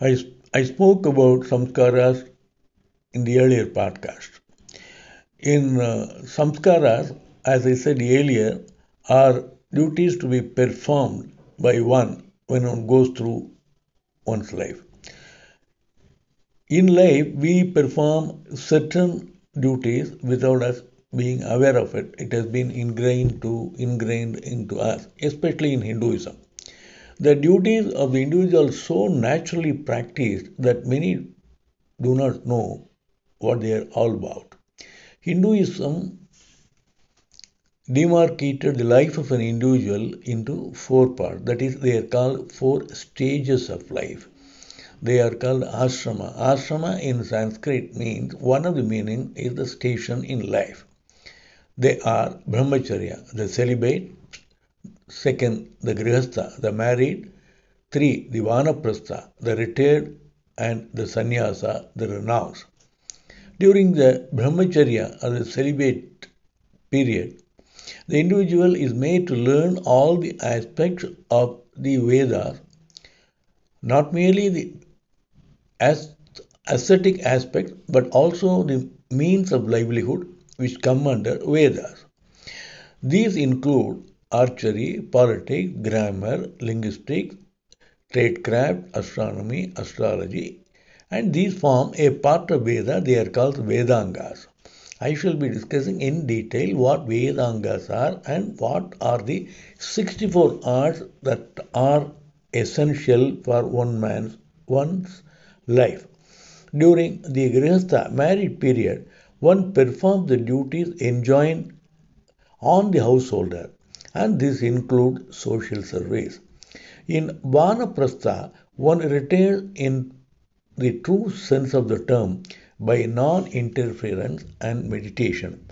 I, I spoke about samskaras in the earlier podcast. In uh, samskaras, as I said earlier, are duties to be performed by one when one goes through one's life. In life, we perform certain duties without us being aware of it. It has been ingrained to ingrained into us, especially in Hinduism. The duties of the individual so naturally practiced that many do not know what they are all about. Hinduism demarcated the life of an individual into four parts. That is, they are called four stages of life. They are called ashrama. Ashrama in Sanskrit means one of the meaning is the station in life. They are brahmacharya, the celibate, second the grihastha, the married, three the vanaprastha, the retired, and the sannyasa, the renounced. During the brahmacharya or the celibate period, the individual is made to learn all the aspects of the Vedas, not merely the ascetic aspect, but also the means of livelihood which come under Vedas. These include archery, politics, grammar, linguistics, tradecraft, astronomy, astrology, and these form a part of Veda. They are called Vedangas. I shall be discussing in detail what Vedangas are and what are the 64 arts that are essential for one man's one's life. During the Grihastha married period, one performs the duties enjoined on the householder, and this includes social service. In Vanaprastha, one retains in the true sense of the term by non interference and meditation.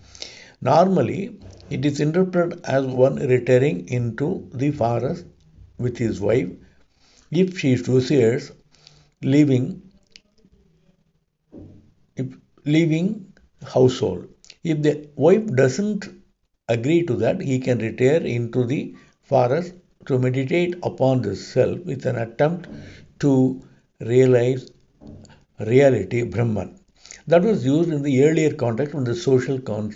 Normally, it is interpreted as one retiring into the forest with his wife if she desires leaving if leaving household. If the wife doesn't agree to that, he can retire into the forest to meditate upon the self with an attempt to realize reality, Brahman. That was used in the earlier context when the social con-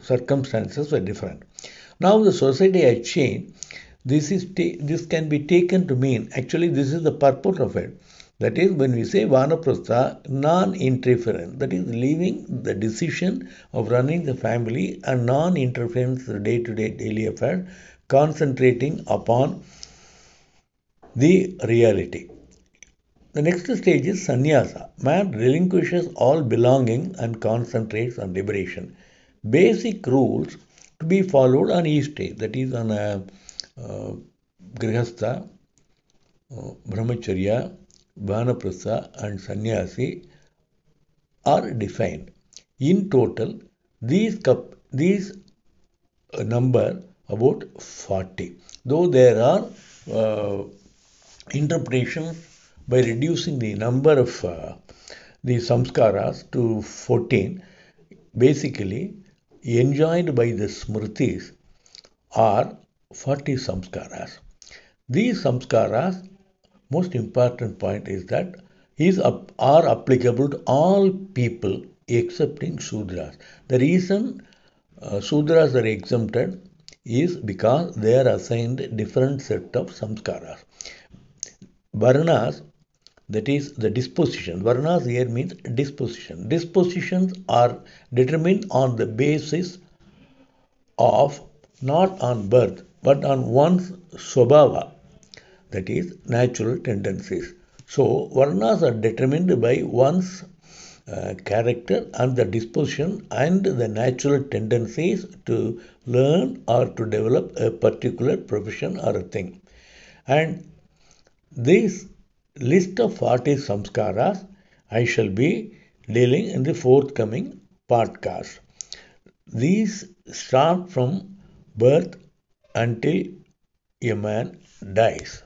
circumstances were different. Now the society has changed. This is ta- this can be taken to mean actually this is the purport of it. That is when we say vanaprastha, non-interference. That is leaving the decision of running the family and non-interference in day-to-day daily affair, concentrating upon the reality. The next stage is sannyasa. Man relinquishes all belonging and concentrates on liberation. Basic rules to be followed on each stage, that is on a uh, grihastha, uh, brahmacharya, vanaprastha, and sannyasi are defined. In total, these cup, these uh, number about 40. Though there are uh, interpretations by reducing the number of uh, the samskaras to 14, basically enjoined by the smritis are 40 samskaras. These samskaras, most important point is that is are applicable to all people excepting Sudras. The reason uh, Sudras are exempted is because they are assigned different set of samskaras. Varnas that is the disposition. Varnas here means disposition. Dispositions are determined on the basis of not on birth but on one's swabhava, that is natural tendencies. So varnas are determined by one's uh, character and the disposition and the natural tendencies to learn or to develop a particular profession or a thing. And this list of 40 samskaras I shall be dealing in the forthcoming podcast. These start from birth until a man dies.